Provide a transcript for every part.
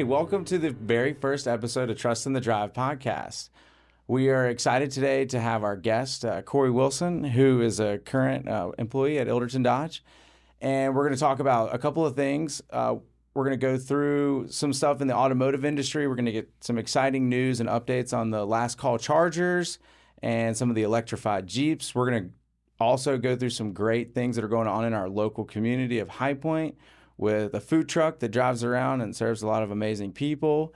Hey, welcome to the very first episode of Trust in the Drive podcast. We are excited today to have our guest, uh, Cori Wilson, who is a current uh, employee at Ilderton Dodge. And we're going to talk about a couple of things. Uh, we're going to go through some stuff in the automotive industry. We're going to get some exciting news and updates on the last call chargers and some of the electrified Jeeps. We're going to also go through some great things that are going on in our local community of High Point with a food truck that drives around and serves a lot of amazing people.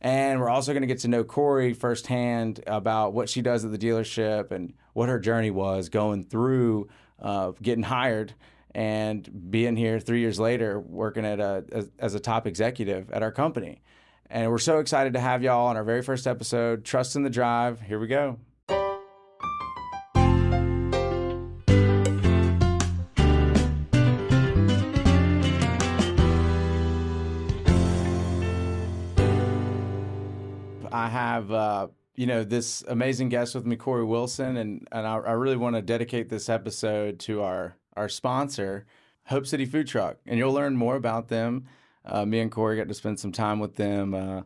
And we're also going to get to know Cori firsthand about what she does at the dealership and what her journey was going through uh, getting hired and being here three years later, working at a as, as a top executive at our company. And we're so excited to have y'all on our very first episode, Trust in the Drive. Here we go. Have uh, you know this amazing guest with me, Cori Wilson, and and I, I really want to dedicate this episode to our our sponsor, Hope City Food Truck, and you'll learn more about them. Uh, me and Cori got to spend some time with them. Uh,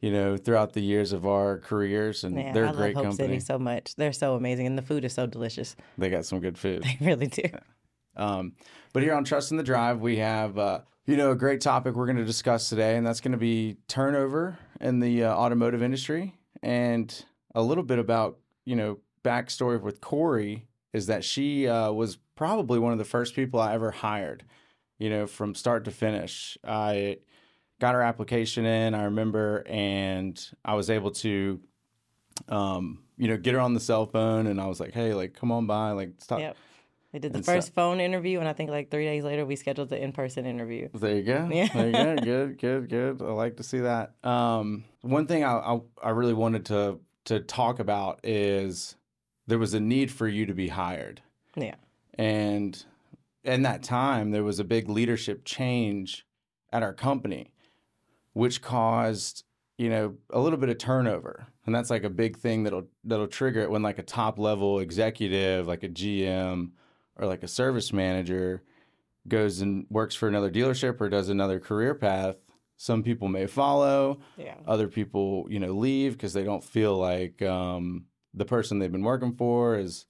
you know, throughout the years of our careers, and they're a I great love Hope company. City so much. They're so amazing, and the food is so delicious. They got some good food. They really do. Um, but here on Trust in the Drive, we have uh, you know a great topic we're going to discuss today, and that's going to be turnover in the uh, automotive industry, and a little bit about you know backstory with Cori is that she uh, was probably one of the first people I ever hired. You know, from start to finish, I got her application in. I remember, and I was able to. Um, you know, get her on the cell phone, and I was like, "Hey, like, come on by, like, stop, Yep. We did the And so- first phone interview, and I think like three days later, we scheduled the in-person interview. There you go. Yeah. There you go. Good, good, good. I like to see that. Um, one thing I, I I really wanted to to talk about is there was a need for you to be hired, Yeah. and in that time there was a big leadership change at our company, which caused you know a little bit of turnover, and that's like a big thing that'll that'll trigger it when like a top level executive, like a GM or like a service manager goes and works for another dealership or does another career path, some people may follow. Yeah. Other people, you know, leave because they don't feel like um, the person they've been working for is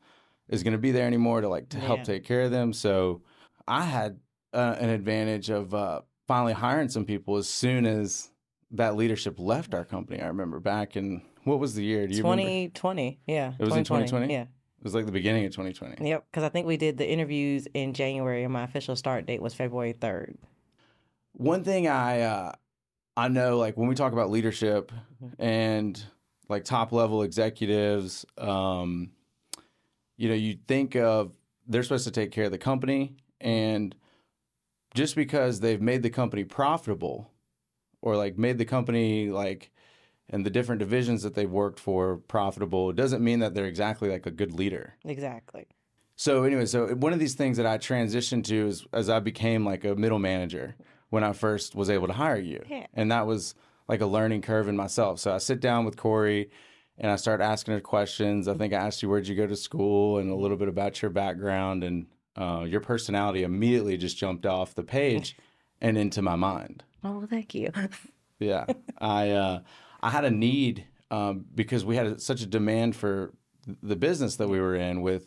is going to be there anymore to like to help Yeah. take care of them. So I had uh, an advantage of uh, finally hiring some people as soon as that leadership left our company. I remember back in what was the year? Do you remember? 2020. Yeah. It was in 2020? Yeah. It was like the beginning of 2020. Yep. Because I think we did the interviews in January, and my official start date was February 3rd. One thing I uh, I know, like when we talk about leadership and like top level executives, um, you know, you think of they're supposed to take care of the company, and just because they've made the company profitable, or like made the company like and the different divisions that they've worked for profitable, doesn't mean that they're exactly like a good leader. Exactly. So anyway, so one of these things that I transitioned to is as I became like a middle manager when I first was able to hire you. Yeah. And that was like a learning curve in myself. So I sit down with Cori and I start asking her questions. I think I asked you where'd you go to school and a little bit about your background and uh, your personality immediately just jumped off the page and into my mind. Oh, well, thank you. Yeah, I uh, I had a need um, because we had such a demand for the business that we were in with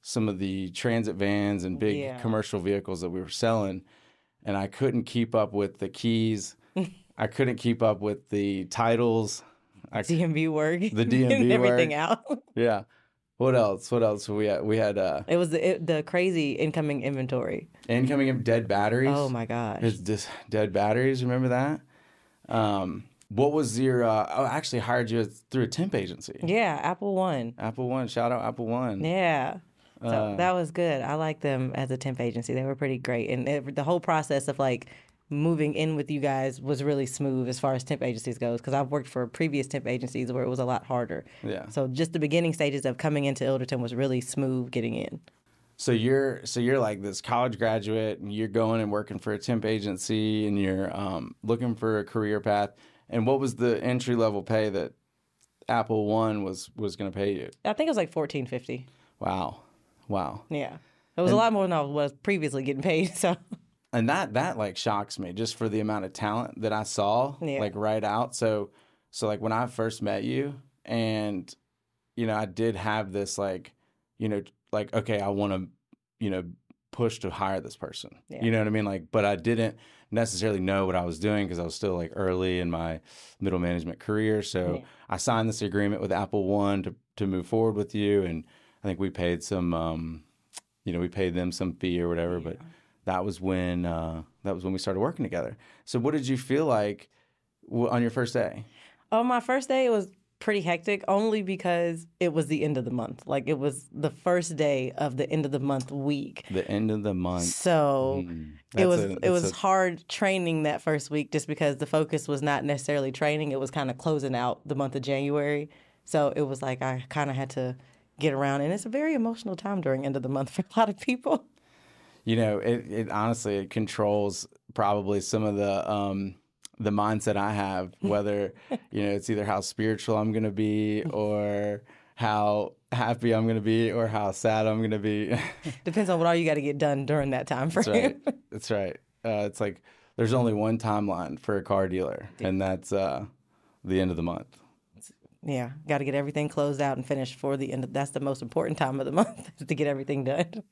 some of the transit vans and big Yeah. commercial vehicles that we were selling, and I couldn't keep up with the keys. I couldn't keep up with the titles. I, DMV work. The DMV and everything work. out. yeah. What else? What else? We had we had uh, It was the, it, the crazy incoming inventory. incoming of dead batteries. Oh my gosh. It's just dead batteries. Remember that? Um, what was your? Uh, oh, I actually hired you through a temp agency. Yeah, Apple One. Apple One. Shout out Apple One. Yeah. So Uh, that was good. I like them as a temp agency. They were pretty great. And it, the whole process of like moving in with you guys was really smooth as far as temp agencies goes because I've worked for previous temp agencies where it was a lot harder. Yeah. So just the beginning stages of coming into Ilderton was really smooth getting in. So you're so you're like this college graduate, and you're going and working for a temp agency, and you're um, looking for a career path. And what was the entry level pay that Apple One was was going to pay you? I think it was like fourteen fifty. Wow, wow. Yeah. It was a lot more than I was previously getting paid. So and that that like shocks me just for the amount of talent that I saw Yeah. like right out. So so like when I first met you and you know I did have this like you know like okay I want to you know push to hire this person. Yeah. You know what I mean like but I didn't necessarily know what I was doing because I was still like early in my middle management career. So Yeah. I signed this agreement with Apple One to to move forward with you and I think we paid some um you know we paid them some fee or whatever but that was when uh, that was when we started working together. So, what did you feel like on your first day? On my first day, it was pretty hectic only because it was the end of the month. Like it was the first day of the end of the month week. The end of the month. So Mm, it was a- it was a- hard training that first week just because the focus was not necessarily training. It was kind of closing out the month of January. So it was like I kind of had to get around, and it's a very emotional time during end of the month for a lot of people. you know, it, it honestly it controls probably some of the um, the mindset I have. Whether you know it's either how spiritual I'm going to be or how happy I'm going to be or how sad I'm going to be. Depends on what all you got to get done during that time frame. That's right. That's right. Uh, it's like there's only one timeline for a car dealer, and that's uh, the end of the month. Yeah, got to get everything closed out and finished for the end. Of, that's the most important time of the month to get everything done.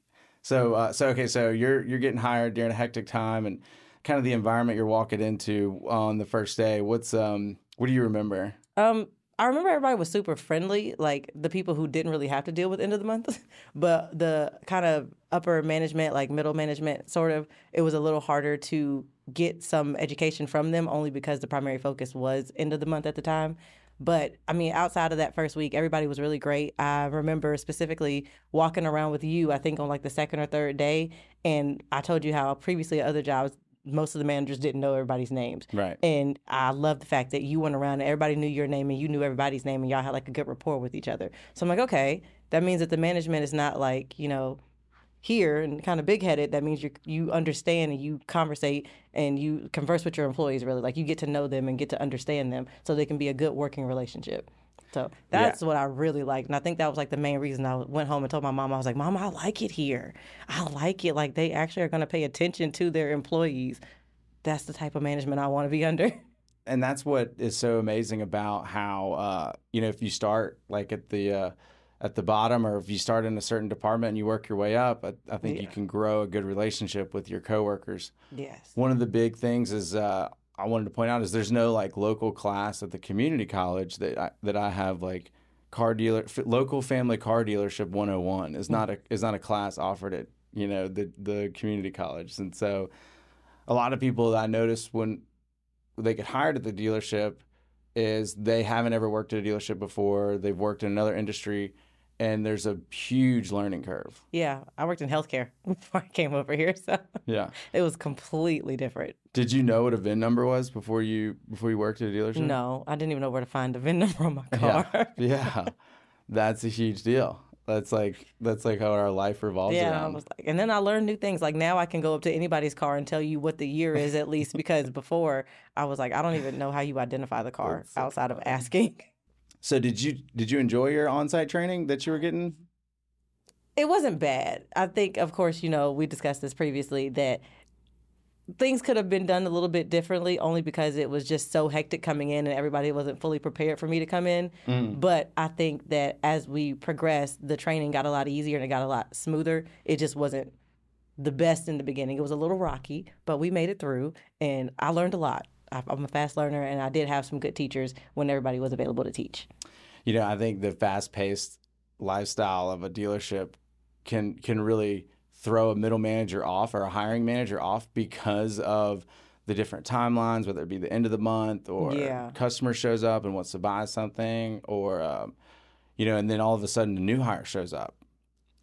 So, uh, so okay, so you're you're getting hired during a hectic time, and kind of the environment you're walking into on the first day. What's um, what do you remember? Um, I remember everybody was super friendly, like the people who didn't really have to deal with end of the month, but the kind of upper management, like middle management, sort of, it was a little harder to get some education from them, only because the primary focus was end of the month at the time. But I mean, outside of that first week, everybody was really great. I remember specifically walking around with you, I think on like the second or third day. And I told you how previously at other jobs, most of the managers didn't know everybody's names. Right. And I love the fact that you went around and everybody knew your name and you knew everybody's name and y'all had like a good rapport with each other. So I'm like, okay, that means that the management is not like, you know, here and kind of big headed. That means you you understand and you conversate and you converse with your employees really. Like you get to know them and get to understand them so they can be a good working relationship. So that's what I really liked. And I think that was like the main reason I went home and told my mom, I was like, Mom, I like it here. I like it. Like they actually are going to pay attention to their employees. That's the type of management I want to be under. and that's what is so amazing about how uh, you know if you start like at the uh, at the bottom or if you start in a certain department and you work your way up i, I think you can grow a good relationship with your coworkers Yes. one of the big things is uh, i wanted to point out is there's no like local class at the community college that I, that i have like car dealer f- local family car dealership 101 is hmm. not a is not a class offered at you know the the community college. And so a lot of people that i noticed when they get hired at the dealership is they haven't ever worked at a dealership before. They've worked in another industry and there's a huge learning curve Yeah. I worked in healthcare before I came over here. So yeah it was completely different. did you know what a vin number was before you before you worked at a dealership No, I didn't even know where to find the VIN number on my car. Yeah, yeah, that's a huge deal. That's like that's like how our life revolves Yeah, I around. was like, and then I learned new things. Like now, I can go up to anybody's car and tell you what the year is at least. Because before, I was like, I don't even know how you identify the car That's so outside of asking. So did you did you enjoy your on-site training that you were getting? It wasn't bad. I think, of course, you know, we discussed this previously that things could have been done a little bit differently only because it was just so hectic coming in and everybody wasn't fully prepared for me to come in. Mm. But I think that as we progressed, the training got a lot easier and it got a lot smoother. It just wasn't the best in the beginning. It was a little rocky, but we made it through and I learned a lot. I'm a fast learner and I did have some good teachers when everybody was available to teach. You know, I think the fast-paced lifestyle of a dealership can can really throw a middle manager off or a hiring manager off because of the different timelines, whether it be the end of the month or Yeah. customer shows up and wants to buy something, or um, you know, and then all of a sudden a new hire shows up,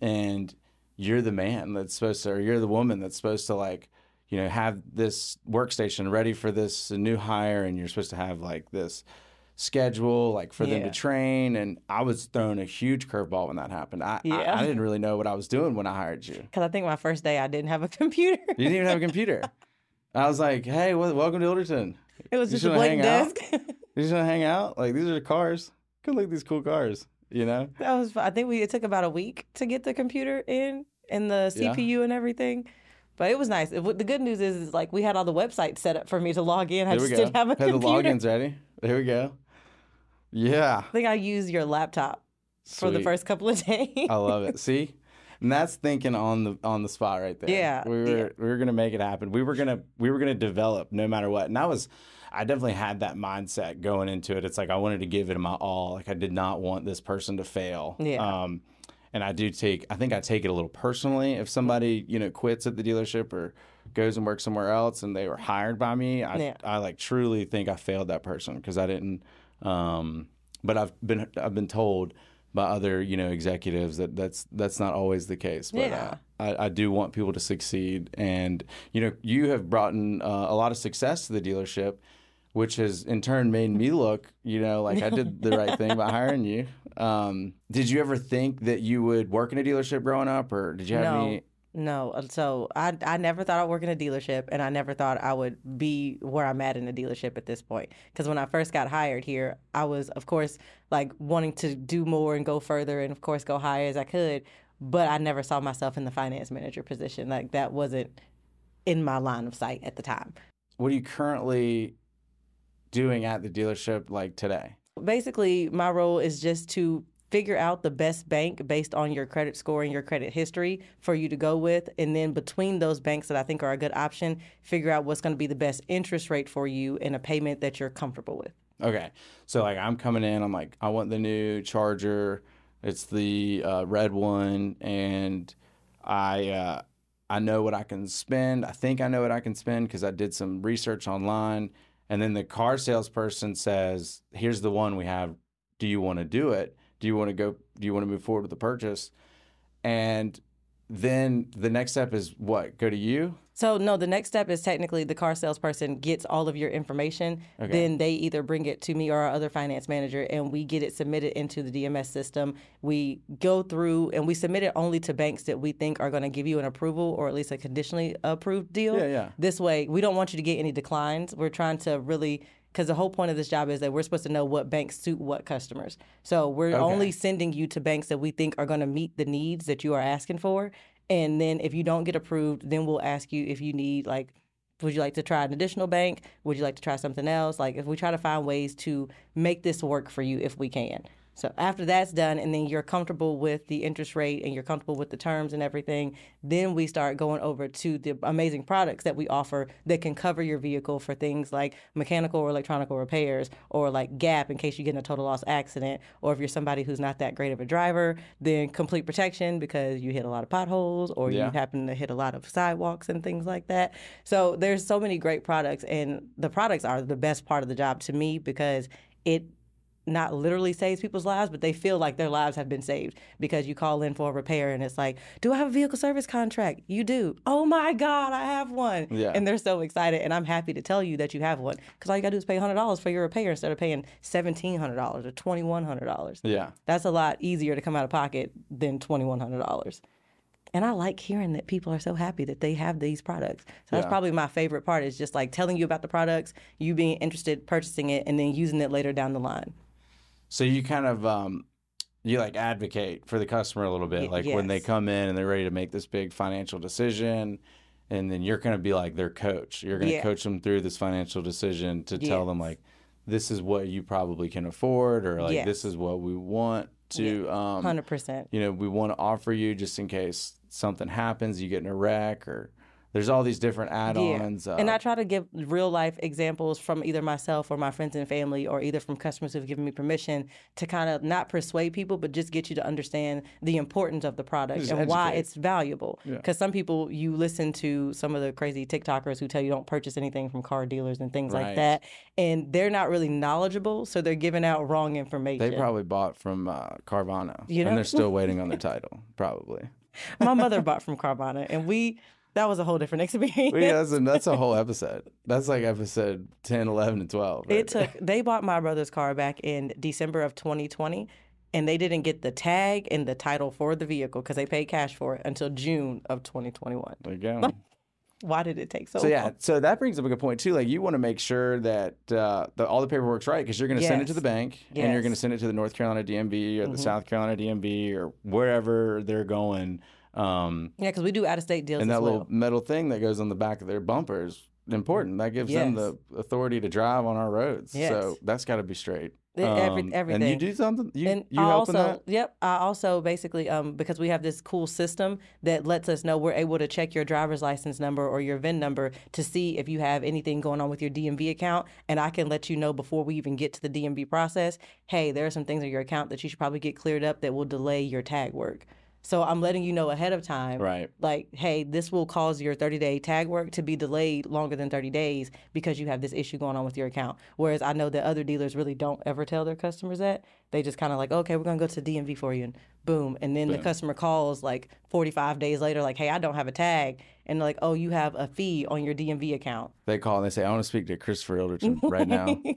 and you're the man that's supposed to, or you're the woman that's supposed to like, you know, have this workstation ready for this new hire, and you're supposed to have like this schedule, like for them to train. And I was thrown a huge curveball when that happened. I, I, Yeah. I didn't really know what I was doing when I hired you. Because I think my first day I didn't have a computer. You didn't even have a computer. I was like, hey, wel- welcome to Ilderton. It was You just a blank out? desk. You just want to hang out? Like, these are the cars. Come look at these cool cars, you know? that was. I think we it took about a week to get the computer in and the Yeah. CPU and everything. But it was nice. It, the good news is, is like we had all the websites set up for me to log in. I There just didn't have a Had the logins ready. There we go. Yeah. I think I used your laptop for the first couple of days. I love it. See, and that's thinking on the on the spot right there. Yeah, we were yeah. we were gonna make it happen. We were gonna we were gonna develop no matter what. And I was, I definitely had that mindset going into it. It's like I wanted to give it my all. Like I did not want this person to fail. Yeah. Um, and I do take. I think I take it a little personally. If somebody you know quits at the dealership or goes and works somewhere else and they were hired by me, I Yeah. I like truly think I failed that person because I didn't. Um, but I've been I've been told by other you know executives that that's that's not always the case. But Yeah. uh, I, I do want people to succeed, and you know you have brought in uh, a lot of success to the dealership. Which has in turn made me look, you know, like I did the right thing by hiring you. Um, did you ever think that you would work in a dealership growing up, or did you have No. any? No, uh, so I I never thought I'd work in a dealership, and I never thought I would be where I'm at in a dealership at this point. Because when I first got hired here, I was of course like wanting to do more and go further, and of course go higher as I could. But I never saw myself in the finance manager position. Like that wasn't in my line of sight at the time. What are you currently doing at the dealership like today? Basically, my role is just to figure out the best bank based on your credit score and your credit history for you to go with. And then between those banks that I think are a good option, figure out what's going to be the best interest rate for you and a payment that you're comfortable with. Okay. So like I'm coming in, I'm like, I want the new charger. It's the uh, red one, and I uh, I know what I can spend. I think I know what I can spend because I did some research online. And then the car salesperson says, "Here's the one we have. Do you want to do it? Do you want to go? Do you want to move forward with the purchase?" And then the next step is what? Go to you. So no, the next step is technically the car salesperson gets all of your information. Okay. Then they either bring it to me or our other finance manager, and we get it submitted into the DMS system. We go through and we submit it only to banks that we think are going to give you an approval or at least a conditionally approved deal. Yeah, yeah. This way, we don't want you to get any declines. We're trying to really. Because the whole point of this job is that we're supposed to know what banks suit what customers. So we're only sending you to banks that we think are going to meet the needs that you are asking for. And then if you don't get approved, then we'll ask you if you need like would you like to try an additional bank? Would you like to try something else? Like if we try to find ways to make this work for you if we can. So after that's done and then you're comfortable with the interest rate and you're comfortable with the terms and everything, then we start going over to the amazing products that we offer that can cover your vehicle for things like mechanical or electronic repairs or like gap in case you get in a total loss accident or if you're somebody who's not that great of a driver, then complete protection because you hit a lot of potholes or Yeah. you happen to hit a lot of sidewalks and things like that. So there's so many great products and the products are the best part of the job to me because it not literally saves people's lives, but they feel like their lives have been saved because you call in for a repair and it's like, Do I have a vehicle service contract? You do. Oh my God, I have one. Yeah. And they're so excited. And I'm happy to tell you that you have one because all you got to do is pay $100 for your repair instead of paying $1,700 or $2,100. Yeah. That's a lot easier to come out of pocket than $2,100. And I like hearing that people are so happy that they have these products. So that's Yeah. probably my favorite part is just like telling you about the products, you being interested, purchasing it, and then using it later down the line. So you kind of um, you like advocate for the customer a little bit, Y- like when they yes. come in and they're ready to make this big financial decision, and then you're going to be like their coach. You're going to Yeah. coach them through this financial decision to tell them like, this is what you probably can afford, or like this Yes. is what we want to. Um, 100%. you know, we want to offer you just in case something happens, you get in a wreck, or there's all these different add-ons. Uh, And I try to give real life examples from either myself or my friends and family, or either from customers who've given me permission to kind of not persuade people, but just get you to understand the importance of the product and why it's valuable. Because some people, you listen to some of the crazy TikTokers who tell you don't purchase anything from car dealers and things Right. like that, and they're not really knowledgeable, so they're giving out wrong information. they probably bought from uh, Carvana, You know? and they're still waiting on their title, probably. my mother bought from Carvana, and we. That was a whole different experience. Yeah, that's a, that's a whole episode. That's like episode 10, 11, and 12. right It took. They bought my brother's car back in December of 2020, and they didn't get the tag and the title for the vehicle because they paid cash for it until June of 2021. there. You go. Why did it take so, So long? yeah, so that brings up a good point too. Like you want to make sure that uh, the, all the paperwork's right because you're going to send it to the bank and you're going to send it to the North Carolina DMV or the Mhm. South Carolina DMV or wherever they're going. Um, Yeah, because we do out of state deals and that well. little metal thing that goes on the back of their bumper is important. That gives them the authority to drive on our roads. Yes. So that's got to be straight. E- every- Um, And you do something. You and you I helping also, that? yep, I also basically, um, because we have this cool system that lets us know we're able to check your driver's license number or your VIN number to see if you have anything going on with your DMV account, and I can let you know before we even get to the DMV process. Hey, there are some things in your account that you should probably get cleared up that will delay your tag work. So I'm letting you know ahead of time, Right. like, hey, this will cause your 30 day tag work to be delayed longer than 30 days because you have this issue going on with your account. Whereas I know that other dealers really don't ever tell their customers that. They just kind of like, okay, we're going to go to DMV for you. And boom. And then the customer calls like 45 days later, like, hey, I don't have a tag. And they're like, oh, you have a fee on your DMV account. They call and they say, "I want to speak to Christopher Ilderton right now."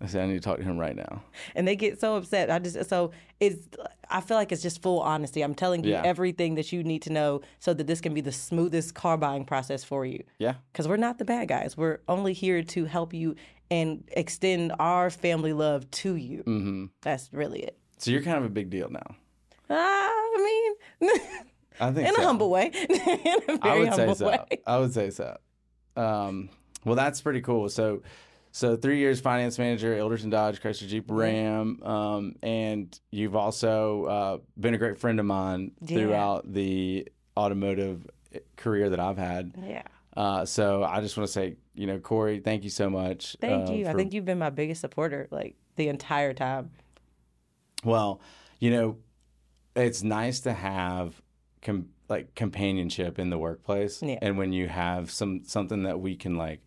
I said, "I need to talk to him right now." and they get so upset. I just so it's I feel like it's just full honesty. I'm telling you Yeah. everything that you need to know so that this can be the smoothest car buying process for you. Yeah. because we're not the bad guys. We're only here to help you and extend our family love to you. hmm That's really it. So you're kind of a big deal now. Ah, I mean, I think in so. a humble way. in a very I would say so. way. I would say so. Um, well, that's pretty cool. So, so three years finance manager, Ilderton Dodge, Chrysler Jeep Ram, um, and you've also uh, been a great friend of mine Yeah. throughout the automotive career that I've had. Yeah. Uh, so I just want to say, you know, Cori, thank you so much. Thank uh, you. I think you've been my biggest supporter like the entire time. Well, you know, it's nice to have com- like companionship in the workplace, Yeah. and when you have some something that we can like,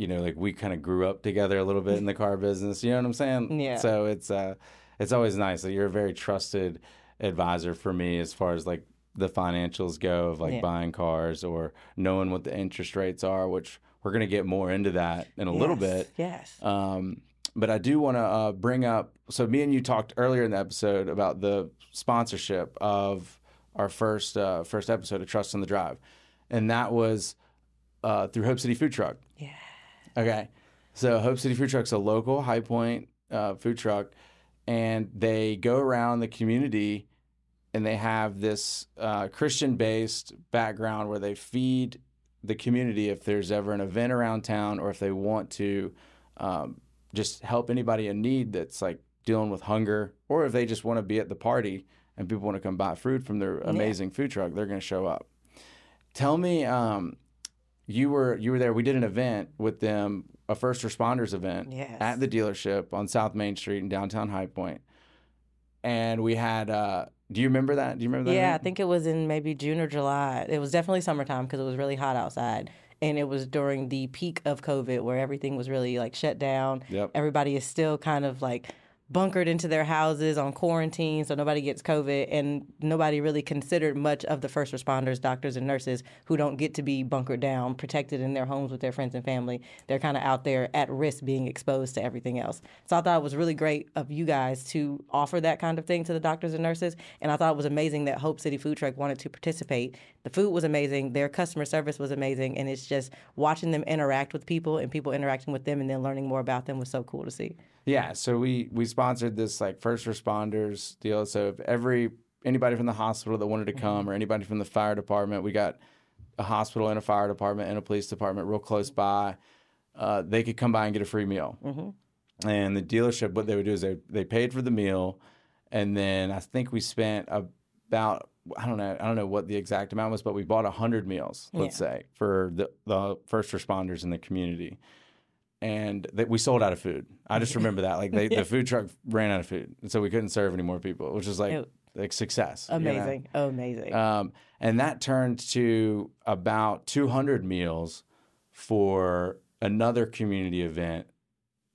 you know, like we kind of grew up together a little bit in the car business. You know what I'm saying? Yeah. So it's uh, it's always nice that you're a very trusted advisor for me as far as like the financials go of like Yeah. buying cars or knowing what the interest rates are, which we're gonna get more into that in a little bit. Yes. Um, but I do want to uh, bring up. So me and you talked earlier in the episode about the sponsorship of our first uh, first episode of Trust in the Drive, and that was uh, through Hope City Food Truck. Yeah. Okay, so Hope City Food Truck's a local High Point uh, food truck, and they go around the community, and they have this uh, Christian-based background where they feed the community if there's ever an event around town or if they want to um, just help anybody in need that's like dealing with hunger or if they just want to be at the party and people want to come buy food from their amazing food truck they're going to show up. Tell me um, you were you were there we did an event with them a first responders event Yes. at the dealership on south main street in downtown high point and we had uh, do you remember that do you remember that Yeah, I think it was in maybe June or July. It was definitely summertime because it was really hot outside. And it was during the peak of COVID where everything was really like shut down. Yep. Everybody is still kind of like bunkered into their houses on quarantine so nobody gets COVID. And nobody really considered much of the first responders, doctors, and nurses who don't get to be bunkered down, protected in their homes with their friends and family. They're kind of out there at risk being exposed to everything else. So I thought it was really great of you guys to offer that kind of thing to the doctors and nurses. And I thought it was amazing that Hope City Food Truck wanted to participate. The food was amazing, their customer service was amazing, and it's just watching them interact with people and people interacting with them and then learning more about them was so cool to see. Yeah, so we we sponsored this like first responders deal. So if every anybody from the hospital that wanted to come mm-hmm. or anybody from the fire department, we got a hospital and a fire department and a police department real close mm-hmm. by. Uh, they could come by and get a free meal. Mm-hmm. And the dealership, what they would do is they they paid for the meal, and then I think we spent about I don't know I don't know what the exact amount was, but we bought hundred meals, let's say, for the the first responders in the community and that we sold out of food. I just remember that like they, the food truck ran out of food, and so we couldn't serve any more people, which was like Ew. like success. you know? Amazing. Amazing. Um, and that turned to about 200 meals for another community event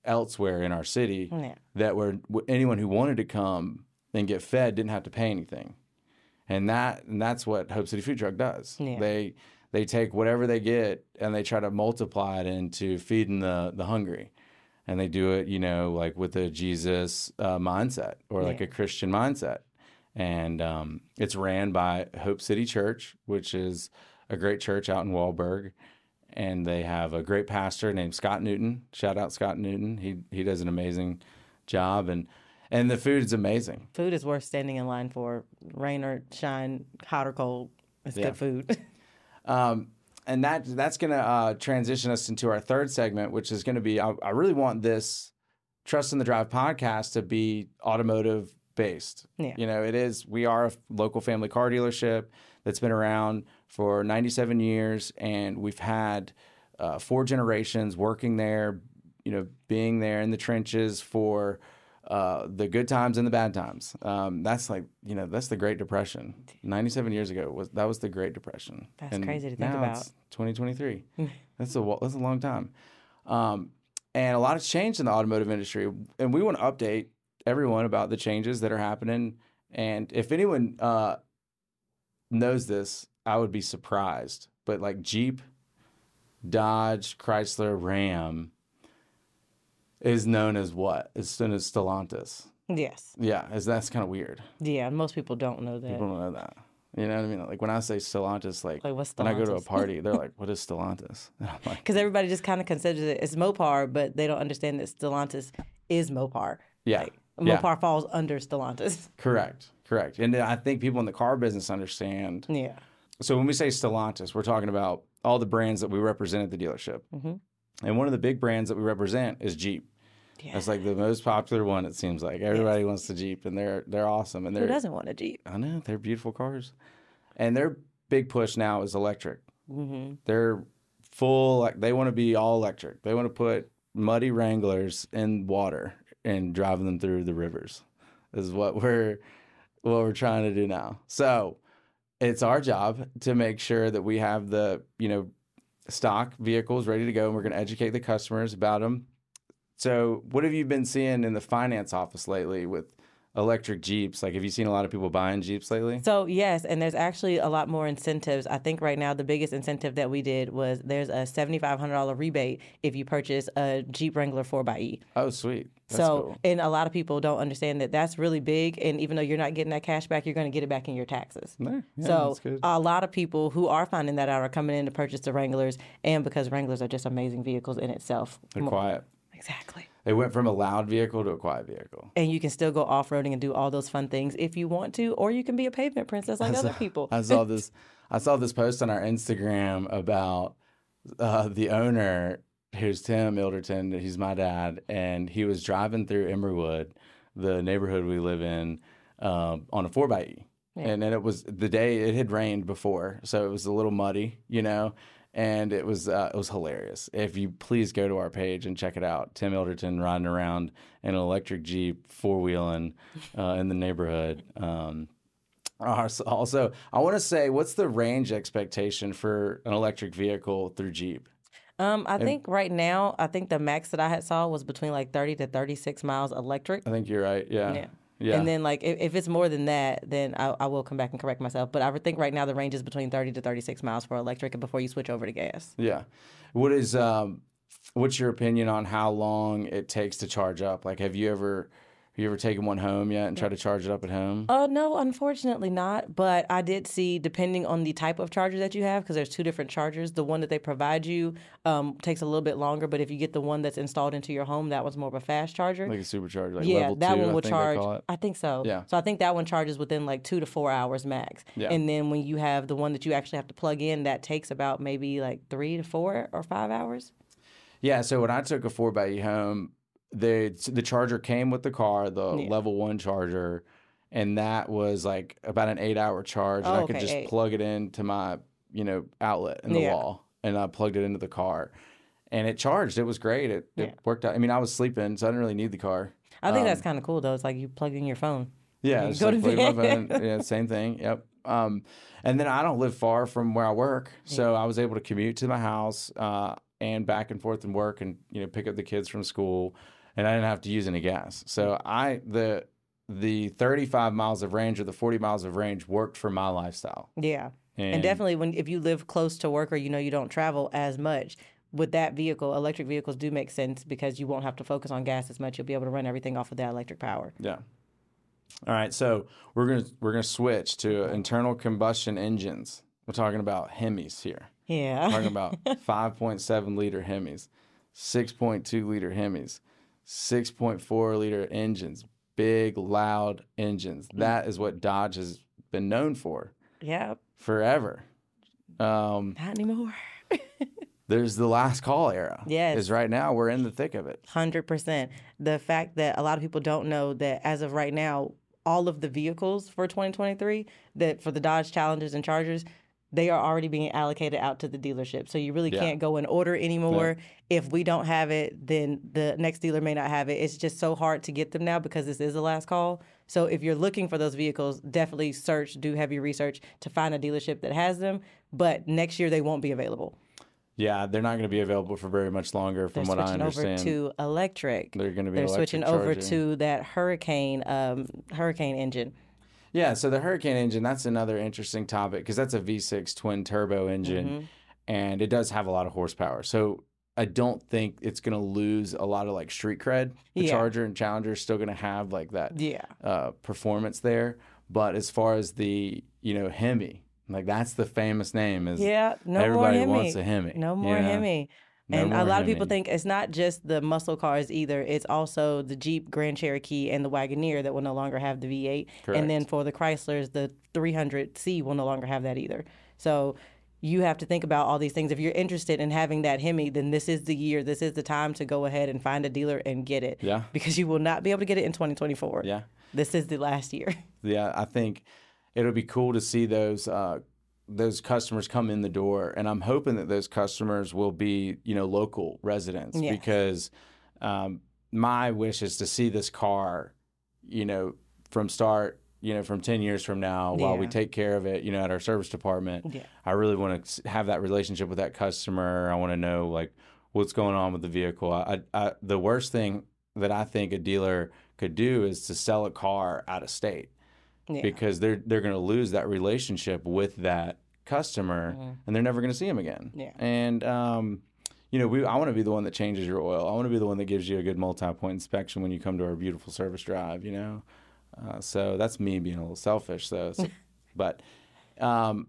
elsewhere in our city yeah. that were anyone who wanted to come and get fed didn't have to pay anything, and that and that's what Hope City Food Truck does. Yeah. They they take whatever they get and they try to multiply it into feeding the the hungry, and they do it you know like with a Jesus uh, mindset or like Yeah. a Christian mindset, and um, it's ran by Hope City Church, which is a great church out in Wallburg. And they have a great pastor named Scott Newton. Shout out Scott Newton. He he does an amazing job. And and the food is amazing. Food is worth standing in line for, rain or shine, hot or cold. It's Yeah. good food. Um, and that that's going to uh, transition us into our third segment, which is going to be I, I really want this Trust in the Drive podcast to be automotive based. Yeah. You know, it is. We are a local family car dealership that's been around for 97 years, and we've had uh, four generations working there. You know, being there in the trenches for. Uh, the good times and the bad times. Um, that's like you know that's the Great Depression. Ninety seven years ago was that was the Great Depression. That's crazy to think about. 2023. that's a that's a long time. Um, and a lot has changed in the automotive industry, and we want to update everyone about the changes that are happening. And if anyone uh, knows this, I would be surprised. But like Jeep, Dodge, Chrysler, Ram is known as what? It's known as Stellantis. yes. Yeah, is that's kind of weird. Yeah, most people don't know that. People don't know that. You know what I mean? Like when I say Stellantis, like, Like, what's when I go to a party, they're like, "What is Stellantis?" I'm like, Because everybody just kind of considers it as Mopar, but they don't understand that Stellantis is Mopar. "Yeah, Like, yeah, Mopar falls under Stellantis. correct, correct." And I think people in the car business understand. Yeah. So when we say Stellantis, we're talking about all the brands that we represent at the dealership. Mhm. And one of the big brands that we represent is Jeep. Yeah. That's like the most popular one. It seems like everybody wants the Jeep, and they're they're awesome, and Who they're doesn't want a Jeep? I know they're beautiful cars, and their big push now is electric. hmm They're full like they want to be all electric. They want to put muddy Wranglers in water and driving them through the rivers. Is what we're what we're trying to do now. So it's our job to make sure that we have the you know stock vehicles ready to go, and we're going to educate the customers about them. So, what have you been seeing in the finance office lately with electric Jeeps? Like, have you seen a lot of people buying Jeeps lately? So yes, and there's actually a lot more incentives. I think right now the biggest incentive that we did was there's a seventy five hundred dollar rebate if you purchase a Jeep Wrangler four xE. Oh, sweet. That's so cool. and a lot of people don't understand that that's really big. And even though you're not getting that cash back, you're going to get it back in your taxes. Yeah, yeah, so a lot of people who are finding that out are coming in to purchase the Wranglers, and because Wranglers are just amazing vehicles in itself. They're quiet. Exactly. They went from a loud vehicle to a quiet vehicle. And you can still go off roading and do all those fun things if you want to, or you can be a pavement princess like other people. I saw this. I saw this post on our Instagram about uh, the owner, Here's Tim Ilderton. He's my dad, and he was driving through Emerywood, the neighborhood we live in, um, on a four x E. And then it was the day it had rained before, so it was a little muddy, you know. And it was uh, it was hilarious. If you please go to our page and check it out, Tim Ilderton riding around in an electric Jeep, four wheeling uh, in the neighborhood. Um, also- Also, I want to say, what's the range expectation for an electric vehicle through Jeep? Um, I think right now, I think the max that I had saw was between like 30 to 36 miles electric. I think you're right. Yeah. Yeah. Yeah. And then like if, if it's more than that, then I, I will come back and correct myself. But I would think right now the range is between 30 to 36 miles for electric and before you switch over to gas. yeah. What is um, what's your opinion on how long it takes to charge up? Like, have you ever have you ever taken one home yet and tried to charge it up at home? Uh, no, unfortunately not. But I did see, depending on the type of charger that you have, because there's two different chargers. The one that they provide you um, takes a little bit longer, but if you get the one that's installed into your home, that one's more of a fast charger. Like a supercharger, like yeah, level that two, one will they charge. I think so. Yeah. So I think that one charges within like two to four hours max. Yeah. And then when you have the one that you actually have to plug in, that takes about maybe like three to four or five hours. Yeah, so when I took a four by home, the the charger came with the car, the Yeah. level one charger, and that was like about an eight hour charge. and Oh, I could just eight. plug it into my you know outlet in the Yeah. wall, and I plugged it into the car, and it charged. It was great. It, Yeah. it worked out. I mean, I was sleeping, so I didn't really need the car. I think that's Um, kind of cool though. It's like you plug in your phone. Yeah, go like to plug in my bed. Yeah, same thing. Yep. Um, and then I don't live far from where I work, so I was able to commute to my house uh, and back and forth and work, and you know pick up the kids from school, and I didn't have to use any gas. So mm. I the the 35 miles of range or the 40 miles of range worked for my lifestyle. Yeah. And, And definitely when if you live close to work or you know you don't travel as much, with that vehicle, electric vehicles do make sense because you won't have to focus on gas as much. You'll be able to run everything off of that electric power. Yeah. All right, so we're gonna we're gonna switch to internal combustion engines. We're talking about Hemis here. Yeah. We're talking about 5.7 liter Hemis, 6.2 liter Hemis, 6.4 liter engines, big, loud engines. Mm. That is what Dodge has been known for Yeah, forever. Um, not anymore. there's the last call era. Yes. Is right now we're in the thick of it. Hundred percent. The fact that a lot of people don't know that as of right now, all of the vehicles for 2023 that for the Dodge Challengers and Chargers, they are already being allocated out to the dealership. So you really Yeah. can't go and order anymore. If we don't have it, then the next dealer may not have it. It's just so hard to get them now because this is the last call. So if you're looking for those vehicles, definitely search, do heavy research to find a dealership that has them. But next year they won't be available. Yeah, they're not going to be available for very much longer, from They're what I switching over understand. to electric. they're going to be They're switching over to that hurricane um, hurricane engine. Yeah, so the Hurricane engine, that's another interesting topic because that's a V6 twin turbo engine Mm-hmm. and it does have a lot of horsepower. So I don't think it's going to lose a lot of like street cred. The Yeah. Charger and Challenger is still going to have like that Yeah. uh, performance there. But as far as the, you know, Hemi, like that's the famous name is Yeah. No everybody more Hemi. wants a Hemi. No you more know? Hemi. No and a lot of people think it's not just the muscle cars either. It's also the Jeep Grand Cherokee and the Wagoneer that will no longer have the V8. Correct. And then for the Chryslers, the 300C will no longer have that either. So you have to think about all these things. If you're interested in having that Hemi, then this is the year, this is the time to go ahead and find a dealer and get it. Yeah. Because you will not be able to get it in 2024. Yeah. This is the last year. yeah, I think it'll be cool to see those uh, those customers come in the door, and I'm hoping that those customers will be you know local residents Yes. because um, my wish is to see this car, you know, from start. You know, from ten years from now, while we take care of it, you know, at our service department, Yeah. I really want to have that relationship with that customer. I want to know like what's going on with the vehicle. I, I, the worst thing that I think a dealer could do is to sell a car out of state Yeah. because they're they're going to lose that relationship with that customer and they're never going to see him again. Mm-hmm. Yeah. And um, you know, we I want to be the one that changes your oil. I want to be the one that gives you a good multi-point inspection when you come to our beautiful service drive. You know, uh, so that's me being a little selfish, though. So, but um,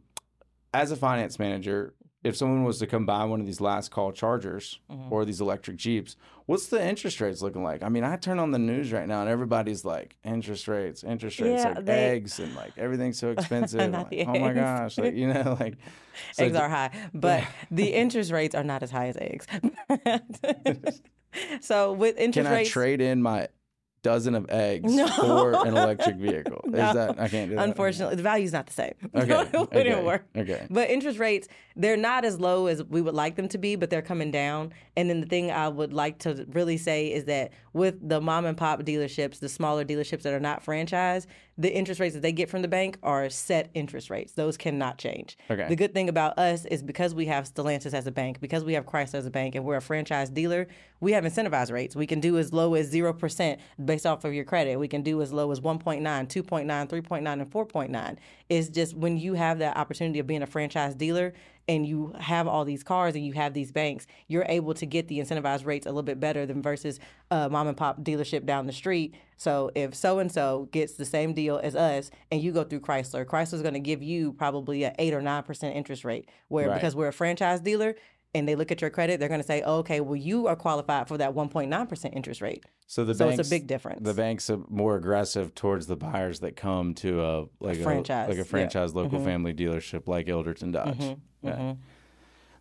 as a finance manager, if someone was to come buy one of these last call chargers Mm-hmm. or these electric Jeeps, what's the interest rates looking like? I mean, I turn on the news right now and everybody's like, interest rates, interest rates, Yeah, like they- eggs and like everything's so expensive. Like, oh my gosh, like, you know, like so eggs are high, but the interest rates are not as high as eggs. so with interest Can I trade in my dozen of eggs No. for an electric vehicle? No. Is that I can't do that? unfortunately, the value's not the same. Okay. It wouldn't okay, work. Okay. But interest rates, they're not as low as we would like them to be, but they're coming down. And then the thing I would like to really say is that with the mom and pop dealerships, the smaller dealerships that are not franchised, the interest rates that they get from the bank are set interest rates. Those cannot change. Okay. The good thing about us is because we have Stellantis as a bank, because we have Chrysler as a bank, and we're a franchise dealer, we have incentivized rates. We can do as low as 0% based off of your credit. We can do as low as 1.9, 2.9, 3.9, and 4.9. It's just when you have that opportunity of being a franchise dealer and you have all these cars and you have these banks, you're able to get the incentivized rates a little bit better than versus a mom and pop dealership down the street. So if so and so gets the same deal as us and you go through Chrysler, Chrysler's going to give you probably a 8 or 9% interest rate. Where Right. because we're a franchise dealer, and they look at your credit, they're going to say, oh, okay, well, you are qualified for that 1.9% interest rate. So the So banks, it's a big difference. The banks are more aggressive towards the buyers that come to a like a, franchise, like a franchise local mm-hmm. family dealership like Ilderton Dodge. Mm-hmm, yeah. Mm-hmm.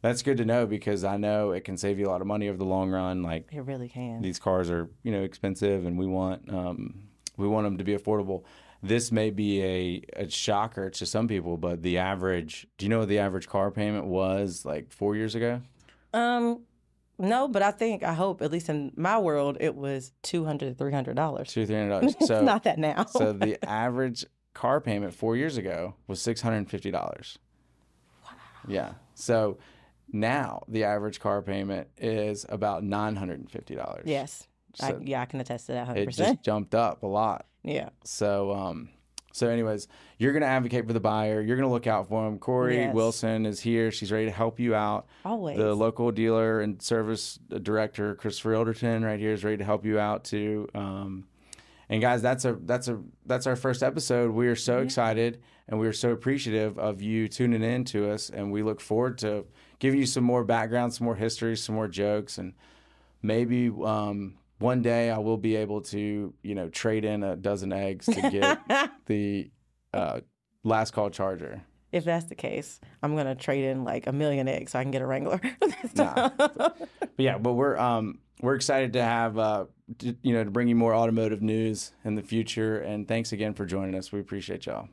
That's good to know because I know it can save you a lot of money over the long run. Like It really can. these cars are you know expensive and we want um, we want them to be affordable. This may be a, a shocker to some people, but the average do you know what the average car payment was like four years ago? Um, no, but I think, I hope, at least in my world, it was 200 to $300. Two, three hundred dollars. So not that now. so the average car payment four years ago was six hundred and fifty dollars. Wow. Yeah. So now the average car payment is about nine hundred and fifty dollars. yes. I, yeah, I can attest to that 100%. It just jumped up a lot. Yeah. So um so anyways, you're gonna advocate for the buyer. You're gonna look out for him. Cori Yes. Wilson is here. She's ready to help you out. Always. The local dealer and service director, Christopher Ilderton, right here is ready to help you out too. Um, and guys, that's a that's a that's our first episode. We are so excited and we are so appreciative of you tuning in to us, and we look forward to giving you some more background, some more history, some more jokes, and maybe um, one day I will be able to, you know, trade in a dozen eggs to get the uh, last call charger. If that's the case, I'm gonna trade in like a million eggs so I can get a Wrangler. Nah. But yeah, but we're um we're excited to have uh to, you know to bring you more automotive news in the future. And thanks again for joining us. We appreciate y'all.